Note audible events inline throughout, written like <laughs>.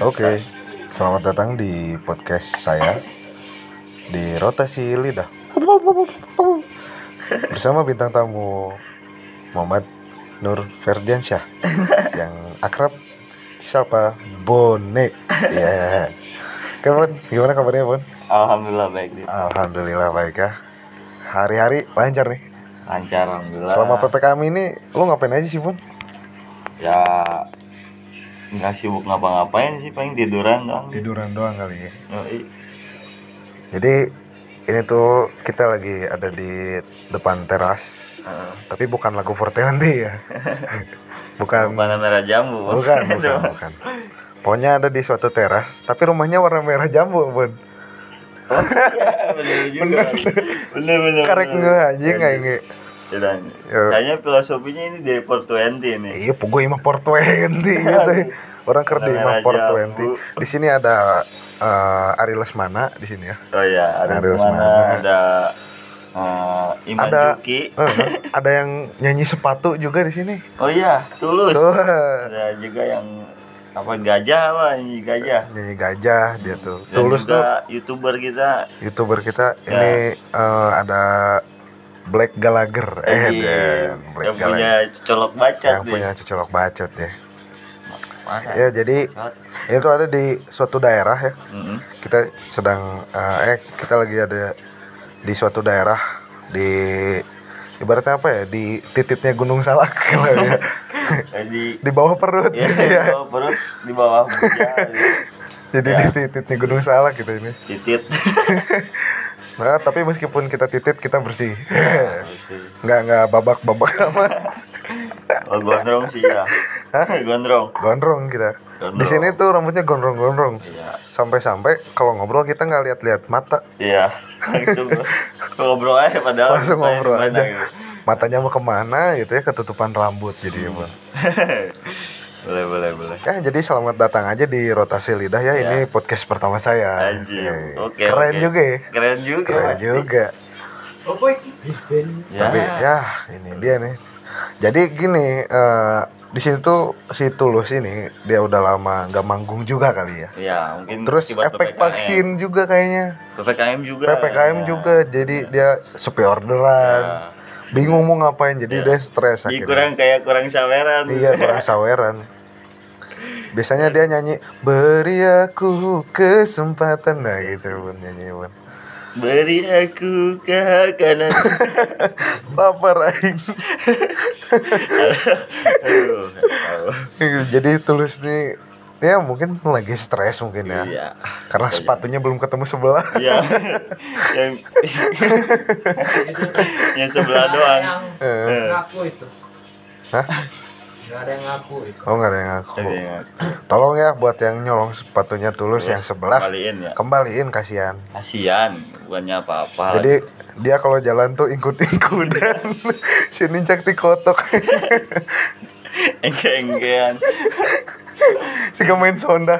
Oke, selamat datang di podcast saya di Rotasi Lidah bersama bintang tamu Muhammad Nur Ferdiansyah <laughs> yang akrab siapa Bone. Ya. Oke, Bon. Gimana kabarnya, Bon? Alhamdulillah baik Dit. Alhamdulillah baik ya. Hari-hari lancar nih. lancar alhamdulillah. Selama PPKM ini lu ngapain aja sih, Bon? Ya nggak sibuk ngapa-ngapain sih paling tiduran dong. Tiduran doang kali ya. Jadi ini tuh kita lagi ada di depan teras, Heeh. tapi bukan lagu Forteandi ya. <laughs> bukan, Warna merah jambu. bukan, <laughs> bukan, bukan. Pokoknya ada di suatu teras, tapi rumahnya warna merah jambu, Bun. bener juga. <laughs> Bener bener. Karek bener. nggak anjing. Ya, dan Ya. Kayaknya filosofinya ini dari 420 nih. Iya, gue imah 420 gitu. Orang kerja imah 420. jambu. Di sini ada eh, Ari Lesmana di sini ya. Oh ya, ada Ada semana, Usmana. ada eh, Iman Ada Juki. eh, ada yang nyanyi sepatu juga di sini. Oh iya, tulus. Tuh, Ada juga yang apa gajah apa ini gajah. nyanyi gajah dia tuh. Dan Tulus tuh juga youtuber kita youtuber kita Ya. ini eh, ada Black Gallagher eh Dan Black yang punya Gallagher colok bacot yang nih. punya cocolok bacot ya Masa? ya jadi Bacot. itu ada di suatu daerah ya Mm-mm. kita sedang eh, eh kita lagi ada di suatu daerah di ibaratnya apa ya di titiknya Gunung Salak <laughs> ya <laughs> Jadi di bawah perut ya, jadi di ya bawah perut di bawah gitu. <laughs> jadi ya. di titiknya Gunung Salak gitu ini titit. Nah tapi meskipun kita titit kita bersih Bersih. nggak nggak babak babak <laughs> amat oh gondrong sih ya. <laughs> gondrong. gondrong kita Gondrong. di sini tuh rambutnya gondrong-gondrong Iya. sampai-sampai kalau ngobrol kita nggak lihat-lihat mata Iya. <laughs> Langsung ngobrol aja padahal langsung ngobrol aja gitu. matanya mau ke mana gitu ya ketutupan rambut jadi ya Bang. Boleh boleh boleh. ya jadi selamat datang aja di rotasi lidah ya, ini podcast pertama saya Anjir. Oke. keren oke. juga ya Keren juga. keren pasti. juga Ya. tapi ya ini dia nih jadi gini eh, di sini tuh si tulus ini dia udah lama nggak manggung juga kali ya Ya, mungkin terus efek PPKM. vaksin juga kayaknya PPKM juga. ppkm ya. juga jadi dia sepi orderan Ya. Bingung mau ngapain jadi Ya. dia stres Jadi akhirnya kurang kayak kurang saweran. iya kurang <laughs> saweran biasanya dia nyanyi beri aku kesempatan nah gitu bun nyanyi bun Beri aku kekanan. <laughs> lapar aing <laughs> Aduh, nggak tahu. jadi tulus nih ya mungkin lagi stres mungkin ya Iya. karena sepatunya belum ketemu sebelah Iya. <laughs> yang yang sebelah doang. Eh. Eh. ngaku itu Hah? nggak ada yang ngaku itu oh nggak ada yang ngaku Ada yang tolong ya buat yang nyolong sepatunya tulus yang sebelah kembaliin ya. kembaliin kasihan Kasihan, bukannya apa-apa. jadi dia kalau jalan tuh ikut-ikutan <laughs> sini cek dikotok engge-enggean. Si main sonda.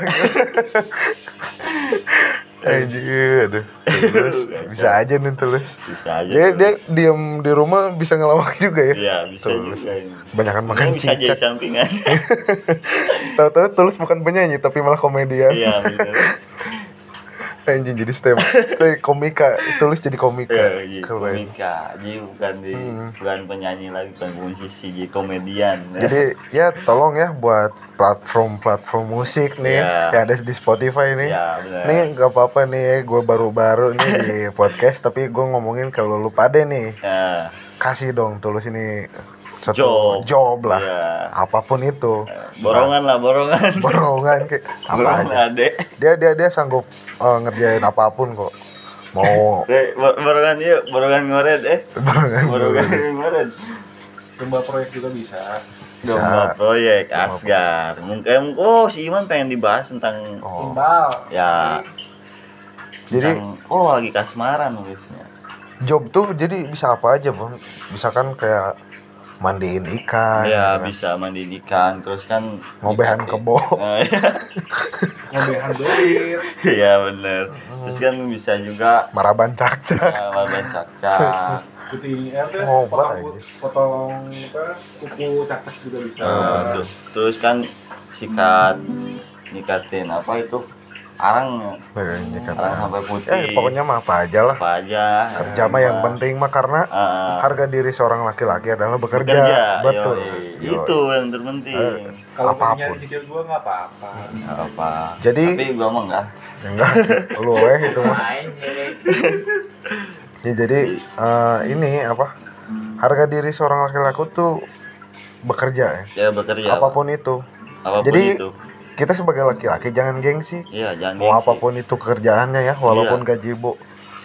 Anjir, aduh. Tulus, bisa aja nih tulus. Bisa aja. Dia, terus. dia diem di rumah bisa ngelawak juga ya. Iya, bisa Tulus. juga. Banyakan makan Ini bisa jadi cicak. sampingan. <laughs> Tahu-tahu tulus bukan penyanyi tapi malah komedian. Iya, bener. <laughs> Anjing jadi stem. <laughs> Saya komika, tulus jadi komika. Iya, jadi Keren. komika. Jadi bukan di Hmm. bukan penyanyi lagi, bukan musisi, jadi komedian. Jadi ya tolong ya buat platform-platform musik nih Iya. yang ada di Spotify nih. Iya, benar. Nih nggak apa-apa nih, gue baru-baru nih di <laughs> podcast tapi gue ngomongin kalau lu pada nih Ya, kasih dong tulus ini satu Job. job lah Iya. apa pun itu borongan lah, borongan. <laughs> borongan kayak apa <laughs> Borongan aja adek. dia dia dia sanggup eh, ngerjain apa pun kok mau <laughs> bo- borongan yuk, borongan ngoret eh. borongan Borongan ngoret. lomba proyek juga bisa. Domba proyek Asgar. Mungkin oh si Iman pengen dibahas tentang oh. timbal ya jadi tentang- oh lagi kasmaran nulisnya. job tuh jadi bisa apa aja bang misalkan kayak mandiin ikan ya kan. bisa mandi ikan terus kan ngobehan kebo. <laughs> Oh, iya. ngobehan <laughs> duit Iya bener. Terus kan bisa juga maraban cakcak. <laughs> Ya, Laban cak putih eh, apa, Oh, potong, potong apa kuku cacak juga bisa. Tuh. terus kan sikat nikatin apa itu arang arang sampai putih Eh, pokoknya mah apa aja lah. apa aja Kerja mah yang penting mah karena Ah, harga diri seorang laki-laki adalah bekerja. kerja Betul. yoi. Yoi. itu yang terpenting Eh, kalau Apa pun. punya cicil gua nggak apa-apa Nggak apa Jadi- tapi gua mah enggak Ya enggak lu eh itu mah. Ya, jadi eh, ini apa? Harga diri seorang laki-laki tuh bekerja ya. ya bekerja Apa pun itu. apa pun jadi- itu Kita sebagai laki-laki jangan gengsi. iya jangan Mau gengsi. apa pun itu kerjaannya ya, walaupun gaji bu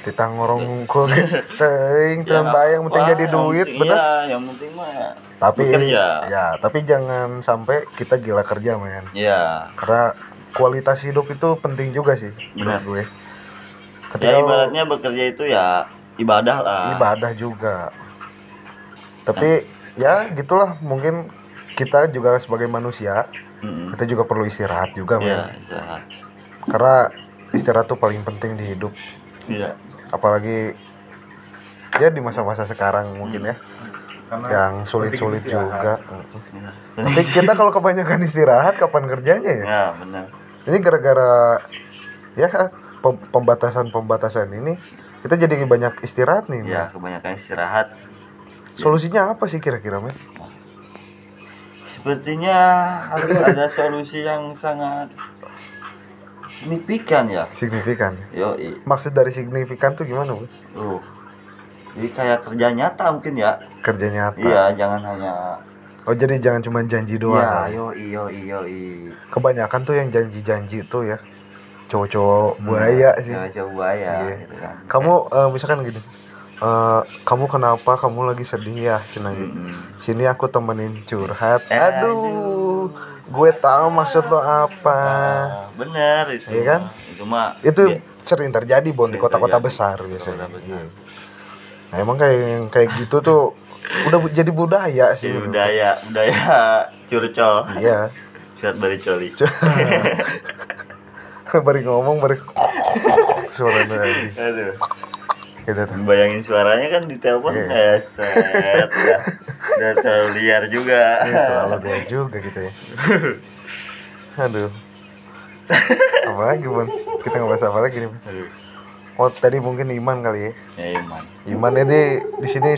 kita ngorong kul <laughs> teuing teuing bayang penting jadi duit bener. iya yang penting mah tapi bekerja. ya tapi jangan sampai kita gila kerja men. Iya. Karena kualitas hidup itu penting juga sih menurut Benar. gue. Ya ketika lo ibaratnya bekerja itu ya ibadah lah. Ibadah juga. Tapi ya gitulah. Mungkin kita juga sebagai manusia Mm-mm. kita juga perlu istirahat juga men. iya istirahat. karena istirahat tuh paling penting di hidup. Iya. Apalagi ya di masa-masa sekarang mungkin ya. Karena yang sulit-sulit juga. Iya. tapi kita kalau kebanyakan istirahat kapan kerjanya ya? Ya benar. Ini gara-gara ya pem- pembatasan-pembatasan ini kita jadi banyak istirahat nih ya Men. kebanyakan istirahat. Solusinya apa sih kira-kira men sepertinya harus ada solusi yang sangat signifikan ya. Signifikan. Yo maksud dari signifikan tuh gimana bu? Uh jadi kayak kerja nyata mungkin ya. Kerja nyata. Iya jangan hanya oh jadi jangan cuma janji doang. Kali. yo iyo iyo i kebanyakan tuh yang janji-janji tuh ya. Cowok-cowok buaya sih. coba buaya Iya. gitu kan. Kamu eh, misalkan gini eh, kamu kenapa? Kamu lagi sedih ya cenah Mm-mm. sini aku temenin curhat. Eh, aduh gue tahu maksud lo apa. Ah, bener itu Iya kan? itu mah itu ya, sering terjadi bon di kota-kota besar Kota biasanya. besar. Iya. nah emang kayak yang kayak gitu tuh udah jadi budaya sih si menurut budaya budaya curcol. Iya. Surat bari coli. <laughs> Baru ngomong baru <laughs> suaranya lagi aduh gitu tuh. Bayangin suaranya kan di telepon Iya. eh set udah, udah terlalu liar juga. Iya, terlalu dia juga gitu ya. <laughs> Aduh. Apa lagi bon kita ngebahas apa lagi nih? Aduh, oh tadi mungkin iman kali ya. Ya iman. Iman ini di sini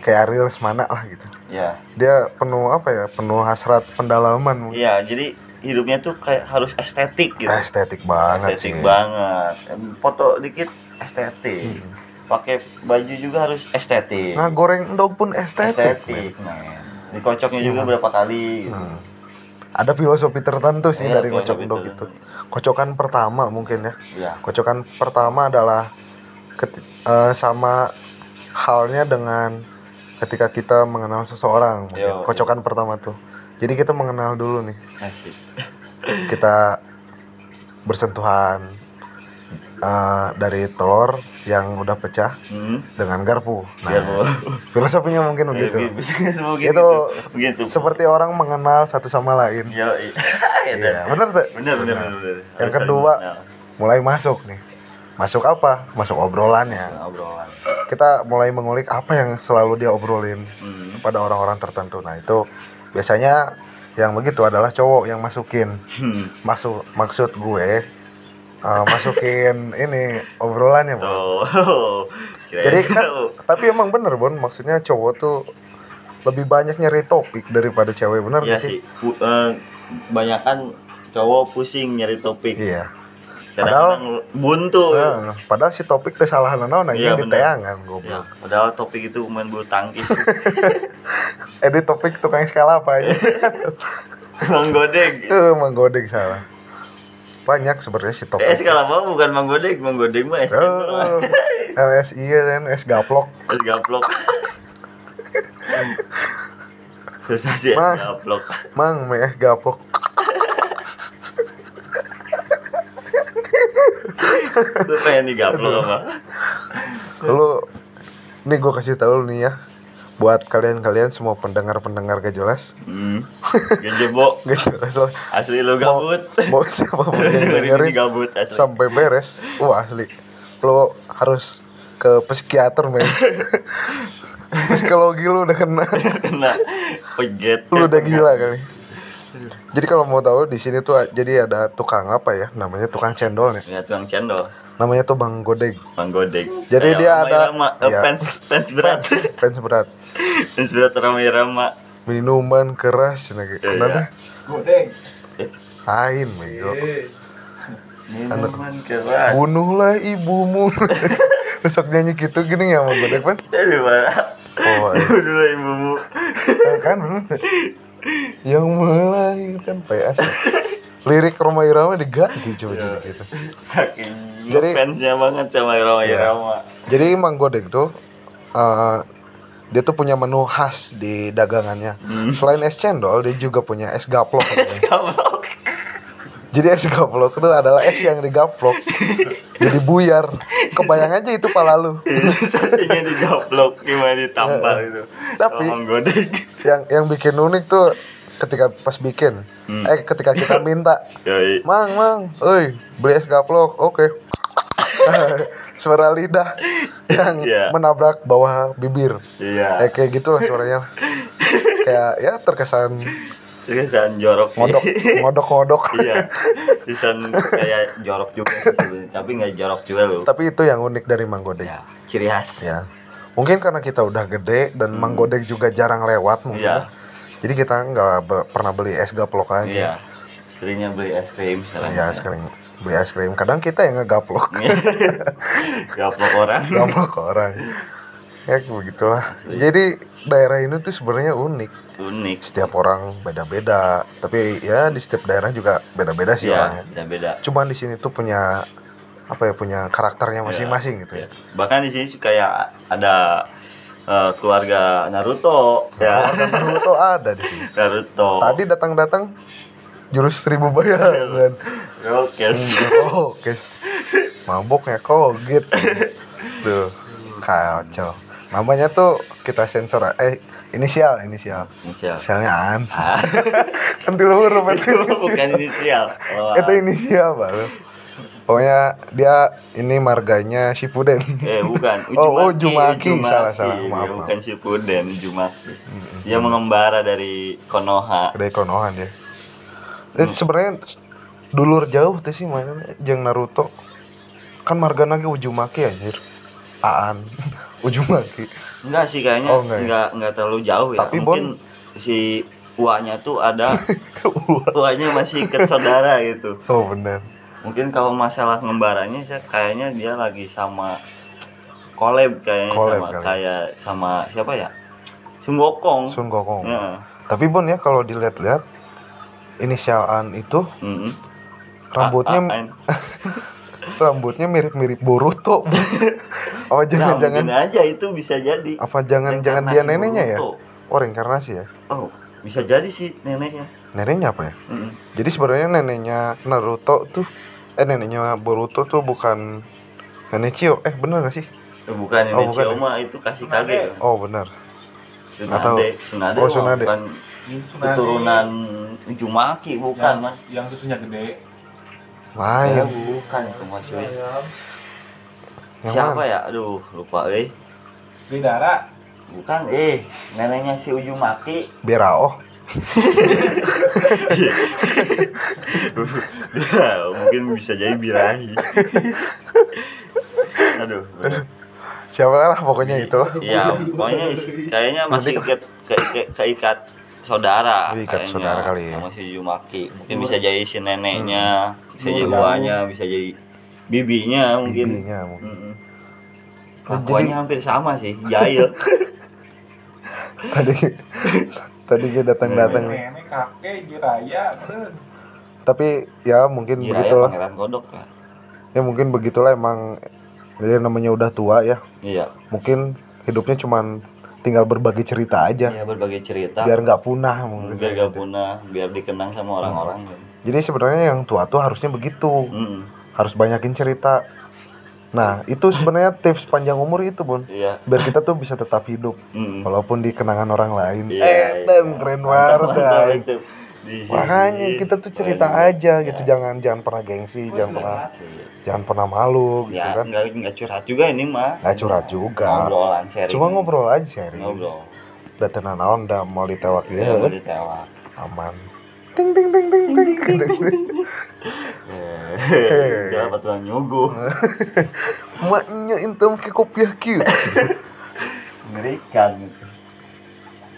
kayak Ariel Semana lah gitu. Ya. Dia penuh apa ya? Penuh hasrat pendalaman iya jadi hidupnya tuh kayak harus estetik gitu. Estetik banget estetik sih. banget. Foto dikit estetik. Hmm. Pakai baju juga harus estetik. Nah goreng endog pun estetik, estetik men. dikocoknya juga berapa kali gitu. Hmm. ada filosofi tertentu sih Iya, dari filosofi endog itu. Kocokan pertama mungkin ya. Ya kocokan pertama adalah keti- eh, sama halnya dengan ketika kita mengenal seseorang. Yo. kocokan pertama tuh. Jadi kita mengenal dulu nih. Asik. Kita bersentuhan eh, dari telur yang udah pecah hmm. dengan garpu. Nah mau filosofinya mungkin begitu. begitu <laughs> Itu begitu seperti orang mengenal satu sama lain. Yo iya. <laughs> Bener tuh. Bener bener bener bener. Yang kedua, mulai masuk nih. Masuk apa? Masuk obrolannya. Obrolan. Kita mulai mengulik apa yang selalu dia obrolin hmm. pada orang-orang tertentu. Nah itu biasanya yang begitu adalah cowok yang masukin. Hmm. masuk maksud gue uh, masukin ini obrolannya Bon. oh jadi kan tapi emang bener bon. Maksudnya cowok tuh lebih banyak nyari topik daripada cewek bener Iya gak sih? sih. Pu- eh, banyakan cowok pusing nyari topik. Iya. Kadang-kadang buntu. Nah, padahal si topik teh salah naon nah Iya, di tayangan ya, goblok. Padahal topik itu main bulu tangkis. <laughs> Eh di topik tukang skala apa aja? <laughs> Mang Godeg Eh, menggodeng salah banyak sebenarnya si eh topik skala apa bukan Mang Godeg Mang Godeg mah es Oh, iya kan es gaplok. Es gaplok. Susah sih es Mang. gaplok. Mang meh es gaplok. Lu pengen digaplok apa? Lu nih gue kasih tahu lu nih ya buat kalian-kalian semua pendengar-pendengar gak jelas. Hmm. <laughs> Gejebo gak jelas lah. Asli lu gabut. mau siapa pun <laughs> yang Dengerin? gabut asli. Sampai beres. Wah asli. Lo harus ke psikiater men. <laughs> Psikologi lu udah kena. Kena. Pejet lu udah gila kali. Jadi kalau mau tahu di sini tuh jadi ada tukang apa ya? Namanya tukang cendol nih ya tukang cendol namanya tuh bang godeg bang godek. Jadi Kayak dia Roma ada- Irama, iya. fans fans berat. Fans berat. Fans berat <laughs> Roma Irama. Minuman keras gitu. Iya, Kenapa? iya. Godeng. Lain bego. Eh, minuman keras. Bunuhlah ibumu. <laughs> Besok nyanyi gitu gini ya sama godeg kan jadi mana oh iya. dulu ibumu. Nah, kan bener. Yang melahirkan PS <laughs> lirik Roma Irama diganti coba jadi gitu. <laughs> Saking Jadi- fansnya banget sama Roma Iya. Irama jadi Mang Godeg tuh eh, dia tuh punya menu khas di dagangannya. Selain es cendol dia juga punya es gaplok. <laughs> Kablok. jadi es gaplok itu adalah es yang digaplok. <laughs> Jadi buyar. Kebayang aja itu pala lu. Sasinya digaplok gimana ditampar itu. Tapi- godek yang yang bikin unik tuh ketika pas bikin Hmm. eh ketika kita <laughs> minta. Mang, mang, oi, beli es gaplok, oke. <laughs> Suara lidah yang Iya. menabrak bawah bibir. Iya Eh, kayak gitulah suaranya. <laughs> kayak ya terkesan Seriusan jorok sih ngodok, ngodok-ngodok. Iya Seriusan kayak jorok juga sih. Tapi nggak jorok juga loh Tapi itu yang unik dari Mang Godeg. Ya ciri khas Ya. Mungkin karena kita udah gede dan Mang Godeg juga jarang lewat mungkin. Iya. ya. Jadi kita nggak be- pernah beli es gaplok aja. Iya Seringnya beli es krim sekarang Iya, sekarang beli es krim. Kadang kita yang ngegaplok. <laughs> Gaplok orang gaplok orang. Ya begitulah. Jadi daerah ini tuh sebenarnya unik. Unik setiap orang beda-beda tapi ya di setiap daerah juga beda-beda sih Iya orangnya beda-beda cuman di sini tuh punya apa ya punya karakternya masing-masing gitu ya Iya. Bahkan di sini kayak ada eh, keluarga Naruto ya. Keluarga Naruto ada di sini. Naruto. Tadi datang-datang jurus seribu bayangan. Oke oh guys. Maboknya koget tuh kacau. Namanya tuh kita sensor eh inisial inisial. Inisial. Inisialnya an. Ah, <laughs> kan dulu huruf itu bukan inisial. Oh, itu inisial baru pokoknya dia ini marganya Shippuden. Eh bukan. <laughs> Oh, oh, Uzumaki. Salah, salah. Maaf, Iya, maaf. Bukan Shippuden Uzumaki Dia mengembara dari Konoha. Dari Konoha dia. Eh, sebenarnya dulur jauh tuh sih mainnya jeung Naruto. Kan marga lagi Uzumaki anjir. Aan. <laughs> Uzumaki Enggak sih kayaknya Oh, enggak ya? enggak, enggak terlalu jauh ya. Tapi, Mungkin si uanya tuh ada <laughs> Uanya masih ke saudara gitu. Oh bener Mungkin kalau masalah ngembaranya saya kayaknya dia lagi sama collab kayaknya Collab sama kali. kayak sama siapa ya? Sun Gokong. Sun Gokong Ya. tapi Bon ya kalau dilihat-lihat inisial An itu Mm-mm. rambutnya A- A- <laughs> rambutnya mirip-mirip Boruto <laughs> apa Nah, jangan-jangan mungkin aja itu bisa jadi. apa jangan-jangan dia neneknya ya Boruto. oh reinkarnasi ya Oh, bisa jadi sih neneknya. neneknya apa ya Mm-mm. Jadi sebenarnya neneknya Naruto tuh eh neneknya Boruto tuh bukan nenek Chio. Eh bener gak sih? Eh, bukan Oh, nenek bukan ya? Chioma itu kasih kage. Oh bener. Nggak tahu. Sunade, Sunade, Oh, mah Sunade. bukan Ini Tsunade. keturunan Uzumaki bukan yang, mas. yang susunya gede. Ya, Lain. bukan cuma cuy. Ayam. Yang Siapa ya? Aduh, lupa eh. Bidara. Bukan eh, neneknya si Uzumaki. Berao. Ya, mungkin bisa jadi birahi. Aduh. Siapa lah pokoknya itu. Ya, pokoknya kayaknya masih ke, ke, ke- keikat saudara. Keikat kayaknya, saudara kali ya. Sama si Uzumaki. Mungkin bisa jadi si neneknya, bisa jadi buahnya, bisa jadi bibinya mungkin. Bibinya mungkin. Oh, Pokoknya jadi- hampir sama sih, jahil. <laughs> Tadi dia datang-datang. Nenek, kakek, jiraya. Tapi ya mungkin Jiraya begitulah. pangeran kodok lah. Ya mungkin begitulah emang dia namanya udah tua ya. Iya. Mungkin hidupnya cuman tinggal berbagi cerita aja. Iya berbagai cerita. Biar nggak punah mungkin. biar gak punah, biar dikenang sama orang-orang. Jadi sebenarnya yang tua tuh harusnya begitu. Mm, harus banyakin cerita. Nah, itu sebenarnya tips panjang umur itu, Bun. Iya. Biar kita tuh bisa tetap hidup Mm. walaupun di kenangan orang lain. Iya, eh, iya. dan keren Mantap, banget. mantap makanya kita tuh cerita Banyak. aja gitu jangan jangan pernah gengsi jangan pernah jangan pernah malu gitu ya kan nggak nggak curhat juga ini mah nggak curhat juga ngobrolan sharing cuma ngobrol aja sharing ngobrol udah tenan naon udah mau ditewak ya boleh ditewak aman ting ting ting ting ting eh. Dapat tuh nyuguh? Maknya intam ke kopiah kieu mengerikan gitu.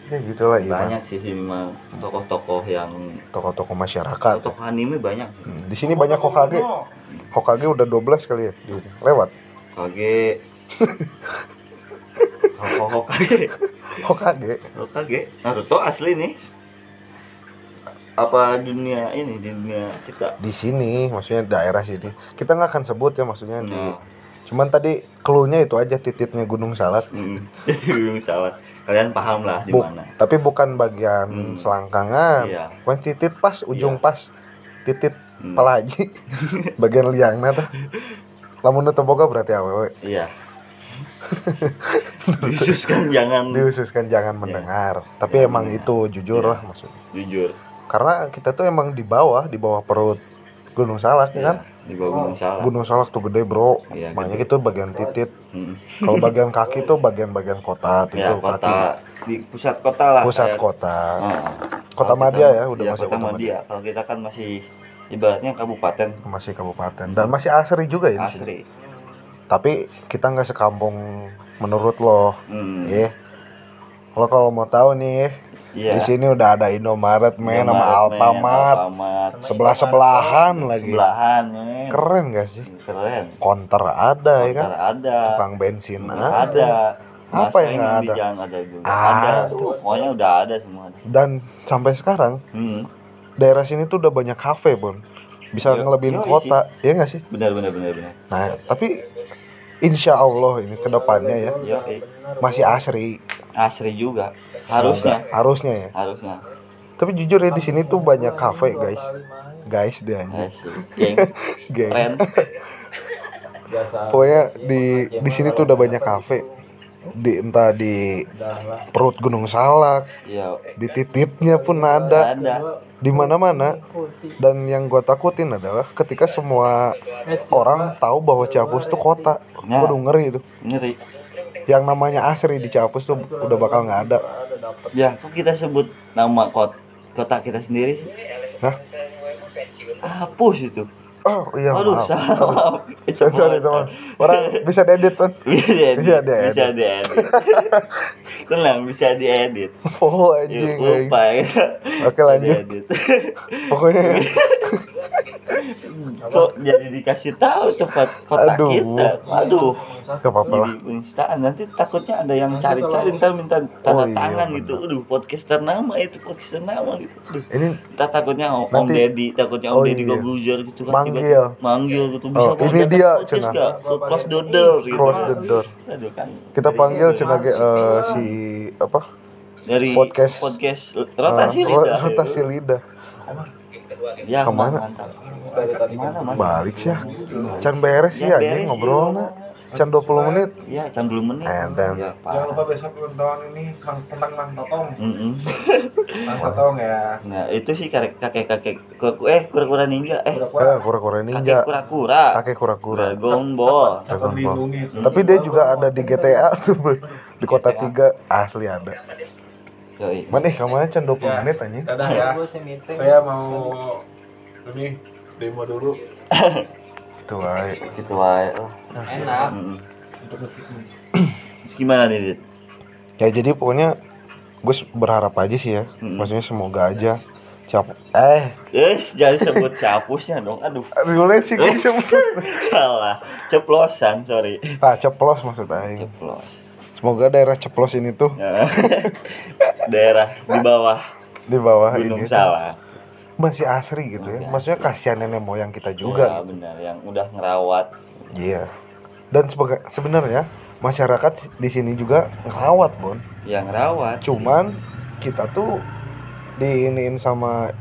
ya gitulah Iman banyak sih sini mah tokoh-tokoh yang tokoh-tokoh masyarakat. Tokoh anime banyak sih. Hmm, di sini banyak Hokage. Hokage udah 12 kali ya lewat. Kage Hokage <laughs> Hokage. Hokage. Hokage. Naruto asli nih apa dunia ini di dunia kita? Di sini maksudnya daerah sini. Kita nggak akan sebut ya maksudnya di Nah. cuman tadi clue-nya itu aja tititnya Gunung Salak Mm, belum <laughs> salah kalian paham lah di mana. tapi bukan bagian Hmm. selangkangan. Iya. Bukan titit pas ujung Iya. pas titit Hmm. pelaji. <laughs> Bagian liangnya tuh. Lamun teu boga berarti awewe iya. <laughs> Khususkan jangan. Diususkan jangan mendengar. Tapi Jangan emang mendengar. itu jujur Iya. lah maksudnya. Jujur karena kita tuh emang di bawah di bawah perut Gunung Salak ya kan? Iya, di bawah gunung salah Gunung Salak tuh gede bro. Iya, banyak gede. itu bagian titit. Mm. kalau bagian kaki tuh bagian-bagian kota <laughs> tuh ya itu kaki. kota. Di pusat kota lah pusat kayak- kota. Ah. Kota kita- Madya ya, udah iya, masuk kota kota Madya kalau kita kan masih ibaratnya kabupaten. Masih kabupaten. Dan masih asri juga ya asri. Tapi kita nggak sekampung menurut lo. Hmm. ya lo kalau mau tahu nih Iya. di sini udah ada Indomaret men sama Alfamart. Sebelah sebelahan lagi. Sebelahan men. keren gak sih? Keren. Konter ada ya kan? Motor ada. Tukang bensin ada. ada. Apa yang nggak ada? ada juga? Ada. ada pokoknya udah ada semua dan sampai sekarang hmm. daerah sini tuh udah banyak kafe bon. Bisa Yo- ngelebihin kota. Ya nggak sih? Benar benar benar benar. Nah tapi insya Allah ini ke depannya ya. Yo, masih asri. Asri juga. Harusnya. Semoga. harusnya ya. Harusnya. Tapi jujur ya di sini tuh banyak kafe guys. Guys asik geng. <laughs> Geng. Pokoknya di di sini tuh udah banyak kafe. Di entah di perut Gunung Salak ya di tititnya pun ada. Ada di mana-mana. Dan yang gue takutin adalah ketika semua orang tahu bahwa Ciapus tuh kota. Nah. Waduh ngeri itu. Ngeri. Yang namanya asri di Ciapus tuh udah bakal nggak ada. Ya kok kita sebut nama kot kota kita sendiri sih? Hah? hapus itu oh iya aduh maaf salah sensor itu mah orang bisa diedit kan bisa diedit Bisa diedit. bisa <laughs> diedit tenang bisa diedit oh Ya, anjing anjing. lupa ya. Oke, lanjut. Diedit. <laughs> pokoknya <laughs> kok jadi dikasih tahu tempat kota Aduh. kita aduh gak apa-apa lah jadi penistaan nanti takutnya ada yang cari-cari ntar minta tanda Oh, iya, tangan bener. gitu aduh podcaster nama itu podcaster nama gitu aduh ini Ntar takutnya om, Nanti- Deddy, takutnya om Oh, Deddy iya. Gobuzer gitu kan Manggil. tiba-tiba manggil gitu bisa Oh, ini ajak dia, nggak? Ke close the door gitu. close the door Aduh kan. kita Dari- panggil sebagai eh, si apa dari podcast. podcast rotasi Eh, ro- lidah. rotasi lidah Ya, Ke mana? Mas? balik sih ya can beres sih Ya, aja beres, ngobrolnya can 20 menit Ya, jam 20 menit. And then- Ya, Jangan lupa besok ulang tahun ini mang tentang mang totong. Mm-mm. <laughs> Mang totong ya. Nah, itu sih kakek kakek kakek eh kura-kura ninja eh Kura-kura eh kura-kura kakek ninja kura-kura. kakek kura-kura Dragon Ball. Dragon Ball. tapi dia juga ada di GTA tuh di kota tiga asli ada Yoi. mana eh kamu aja 20 Ya. menit anjing Dadah ya. Saya mau ini demo dulu. <laughs> gitu wae Gitu wae. enak gimana nih, Dit? ya jadi pokoknya gue berharap aja sih ya Mm. maksudnya semoga aja cap eh Yes, jangan sebut capusnya dong. Aduh, Rilek sih gue disebut <laughs> salah. Ceplosan, sorry. ah ceplos maksud aing Ceplos. semoga daerah ceplos ini tuh. <laughs> Daerah di bawah di bawah Gunung ini tuh Salak. Masih asri gitu ya. Masih maksudnya kasihan nenek moyang kita Ya, juga benar. Yang udah ngerawat. iya. Dan sebagai sebenarnya masyarakat di sini juga ngerawat bon. Yang ngerawat. cuman kita tuh diinin sama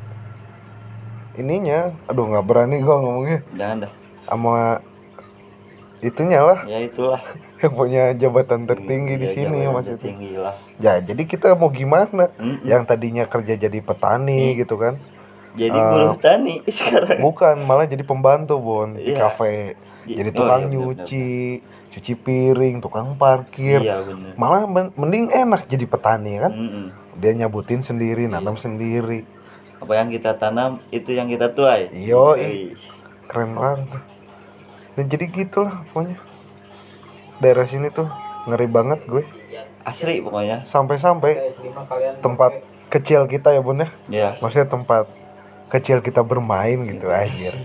ininya. Aduh nggak berani gua ngomongnya. Jangan dah. sama itunya lah. Ya itulah. <laughs> yang punya jabatan tertinggi di Ya, sini maksudnya. ya jadi kita mau gimana? Mm-mm. yang tadinya kerja jadi petani Hmm. gitu kan Jadi Eh, buruh tani <laughs> sekarang. bukan malah jadi pembantu bon di Iya. kafe Iya. jadi Oh, tukang iya, nyuci cuci piring tukang parkir Iya bener. malah men- mending enak jadi petani kan dia nyabutin sendiri nanam sendiri Apa yang kita tanam itu yang kita tuai. Yo, keren banget tuh. dan jadi gitulah pokoknya daerah sini tuh ngeri banget gue Asri pokoknya. sampai-sampai tempat kecil kita ya bun ya Ya. maksudnya tempat kecil kita bermain gitu anjir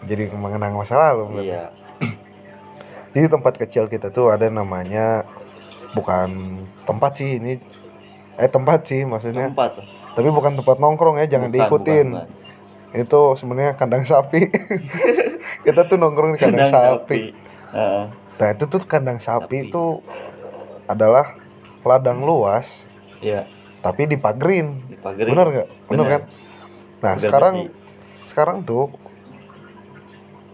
jadi mengenang masa lalu. Iya. <clears throat> Jadi tempat kecil kita tuh ada namanya bukan tempat sih ini eh tempat sih maksudnya Tempat. tapi bukan tempat nongkrong ya jangan Bukan, diikutin bukan, bukan. itu sebenarnya kandang sapi <laughs> kita tuh nongkrong di kandang, sapi. Heeh. nah itu tuh kandang sapi, Sapi. itu adalah ladang luas Iya. tapi dipagerin Dipagerin. bener nggak bener, Bener. kan nah Pagar sekarang besi. sekarang tuh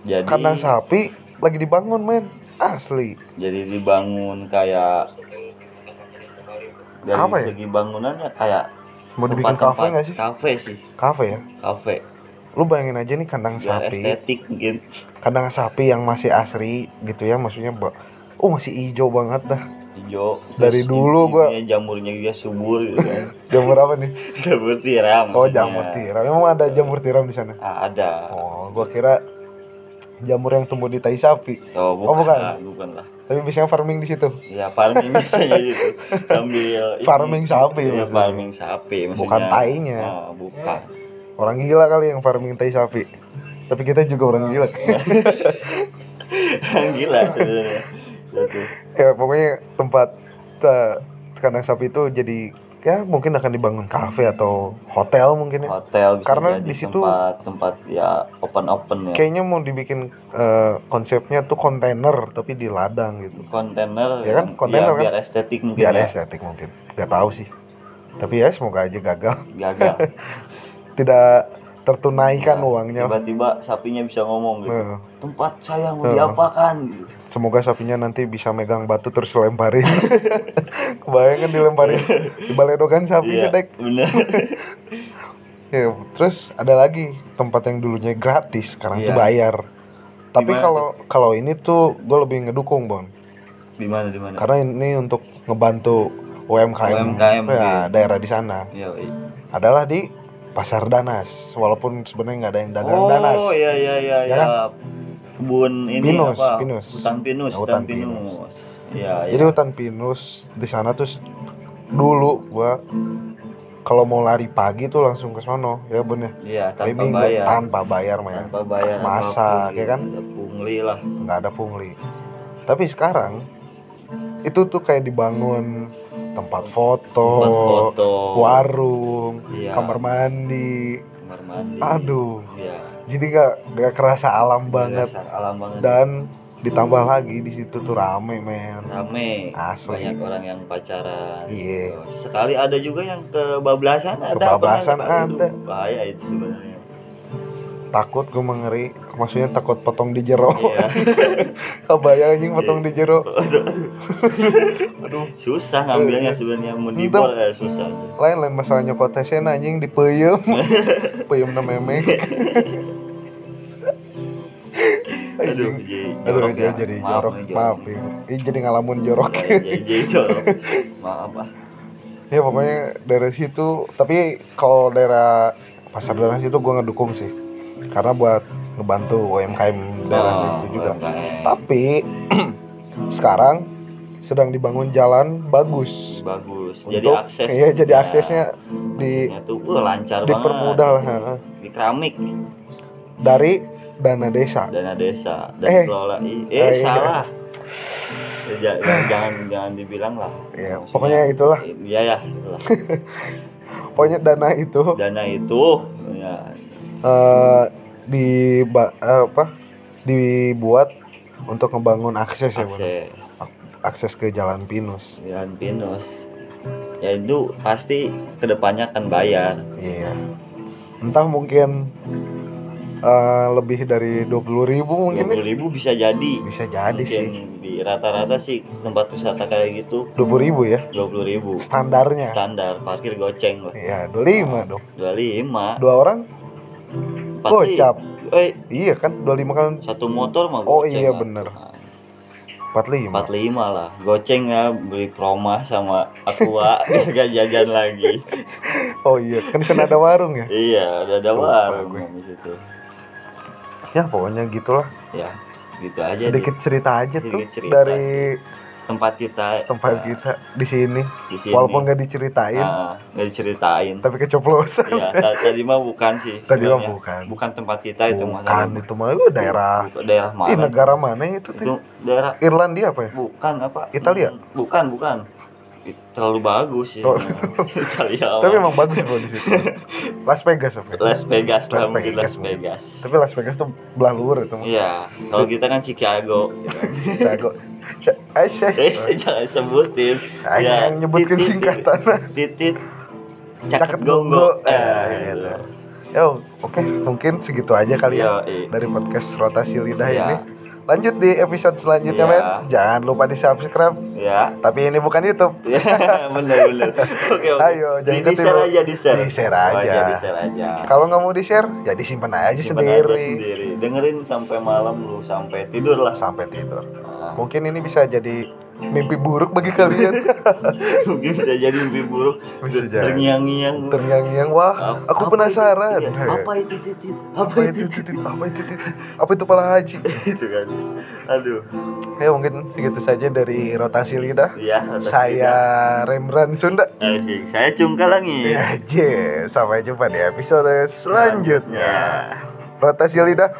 Jadi kandang sapi lagi dibangun men asli jadi dibangun kayak dari Apa ya? segi bangunannya kayak mau dibikin kafe nggak sih Kafe sih, kafe ya kafe. lu bayangin aja nih kandang Biar sapi estetik mungkin. kandang sapi yang masih asri gitu ya maksudnya oh masih hijau banget dah Hijau. Dari dulu intinya jamurnya juga subur gitu kan. <laughs> jamur apa nih <laughs> jamur tiram. oh jamur tiram emang ada jamur tiram di sana Ah, ada. oh gua kira jamur yang tumbuh di tai sapi Oh, bukan. Oh, bukan. Ah, bukan lah. tapi biasanya farming di situ Ya farming biasanya gitu. <laughs> Sambil ini. Farming sapi Iya, maksudnya. farming sapi maksudnya. Bukan tainya. Oh, bukan. orang gila kali yang farming tai sapi tapi kita juga orang gila Gila sebenarnya. Satu. ya pokoknya tempat eh, kandang sapi itu jadi ya mungkin akan dibangun kafe atau hotel mungkin ya Hotel bisa Karena di situ- tempat tempat ya open open ya. kayaknya mau dibikin eh, konsepnya tuh kontainer tapi di ladang gitu kontainer Ya kan, kontainer kan? biar estetik mungkin biar ya. estetik mungkin nggak tahu sih tapi ya semoga aja gagal gagal <laughs> tidak tertunaikan Ya, uangnya tiba-tiba sapinya bisa ngomong gitu Heeh. tempat saya mau Heeh. diapakan gitu. semoga sapinya nanti bisa megang batu terus lemparin <laughs> kebayang kan dilemparin dibaledokan sapi iya sedek bener <laughs> ya, terus ada lagi tempat yang dulunya gratis sekarang Iya. tuh bayar tapi kalau kalau ini tuh gue lebih ngedukung bon di mana di mana karena ini untuk ngebantu UMKM, UMKM, ya, iya. daerah di sana Iya, iya. adalah di pasar Danas walaupun sebenarnya nggak ada yang dagang oh Danas. iya iya iya Ya ya, kebun ini Pinus, apa? pinus. hutan pinus Ya, hutan, hutan pinus. pinus. Iya jadi iya. hutan pinus di sana tuh dulu gua kalau mau lari pagi tuh langsung ke sono ya bener iya tanpa nggak- bayar. tanpa bayar mah ya tanpa bayar Masak, apa pun ya kan? Ada pungli lah. Nggak ada pungli. Tapi sekarang itu tuh kayak dibangun tempat foto, tempat foto warung Iya. kamar mandi kamar mandi aduh iya jadi nggak nggak kerasa alam banget Dasar alam banget dan ditambah lagi di situ tuh rame men rame Asli. banyak orang yang pacaran Iya. gitu. sekali ada juga yang kebablasan ada Kebablasan ada. Bahaya itu sebenarnya takut gue mengeri maksudnya takut potong di jero. Iya. <laughs> Kebayang anjing potong di jero. Susah ngambilnya sebenarnya. Mau dibor eh, susah. Lain lain masalahnya kota sen anjing di peyem <laughs> peyem na memek. <laughs> Aduh aduh jorok jadi, ya. jadi Maaf jorok. Maaf ya Ih, jadi ngalamun jorok. Iya, jadi, jadi jorok. Maaf ah. Ya pokoknya daerah situ tapi kalau daerah pasar daerah situ gue ngedukung sih karena buat ngebantu UMKM daerah Oh, situ juga. UMKM. tapi <clears throat> sekarang sedang dibangun jalan bagus. Bagus. Jadi untuk akses iya jadi ya, aksesnya di aksesnya tuh uh, lancar dipermudah lah banget heeh. di keramik. Dari dana desa. Dana desa. Dan Eh. kelola Eh, eh iya. salah. Ya, ja- jangan, jangan jangan dibilang lah. Ya pokoknya itulah. Iya ya. <laughs> Itulah. pokoknya dana itu dana itu ya eh di apa dibuat untuk ngebangun akses ya Bang. akses. Akses ke jalan pinus. Jalan Pinus. Ya itu pasti ke depannya akan bayar. Iya. Entah mungkin eh, lebih dari 20.000 ribu mungkin ya. ribu bisa jadi. Bisa jadi Mungkin sih. di rata-rata sih tempat wisata kayak gitu. 20.000 ribu ya? dua puluh ribu. Standarnya? Standar parkir goceng lah. Iya 25 dong. dua lima. Dua orang Gocap. Eh, Iya kan 25 kan satu motor mah Oh, iya, lah. bener. 45. 45 lah goceng ya beli promah sama aqua <laughs> gak jajan lagi Oh iya, kan sana ada warung ya. iya ada Lupa warung di situ Ya pokoknya gitulah. ya gitu aja Sedikit deh. cerita aja Sedikit tuh cerita dari tempat kita tempat ya, kita di sini. di sini Walaupun gak diceritain, Nah, nggak diceritain tapi keceplosan. ya ta- tadi mah bukan sih <laughs> Tadi mah bukan. bukan tempat kita itu mah Bukan itu mah itu daerah. Daerah Ih, mana negara mana itu itu daerah Irlandia apa ya? bukan apa Italia? Hmm, bukan bukan terlalu bagus sih Oh. <laughs> Italia <laughs> Tapi emang bagus bro di situ. Las Vegas apa? ya? Las Vegas lah Las mungkin Vegas, Las Vegas Tapi Las Vegas tuh belah luar itu. Iya, kalau kita kan Chicago. Jago. Aisyah. Eh, saya jangan sebutin. Ah, yang nyebutkan titit- singkatan. Titit. Caket gonggo. Eh, Eh, gitu. gitu. Ya, oke, mungkin segitu aja kali ya Iya, dari podcast rotasi lidah Iya. ini. Lanjut di episode selanjutnya, Iya. men. Jangan lupa di subscribe. Ya. Tapi ini bukan YouTube. <laughs> Ya, bener bener. Oke, oke. Ayo, jangan di, di share aja, di share. Di-share Oh, aja. iya, di share aja. Kalau nggak mau di share, ya disimpan aja Simpan sendiri. aja sendiri. Dengerin sampai malam lu sampai tidur lah. Sampai tidur. Nah, Mungkin ini bisa jadi mimpi buruk bagi kalian. <laughs> mungkin bisa jadi mimpi buruk. Bisa jadi. Terngiang-ngiang. Terngiang-ngiang, wah, aku apa penasaran. itu? Iya, Apa itu titit? Apa Apa itu titit? Apa itu titit? Apa itu pala haji? <laughs> Itu kan. Aduh. Ya mungkin segitu saja dari rotasi lidah. Ya, atas Saya Rembrandt Sunda. Asik. Saya Cungkalangi. Ya, je. Sampai jumpa di episode selanjutnya. Ya. Rotasi lidah.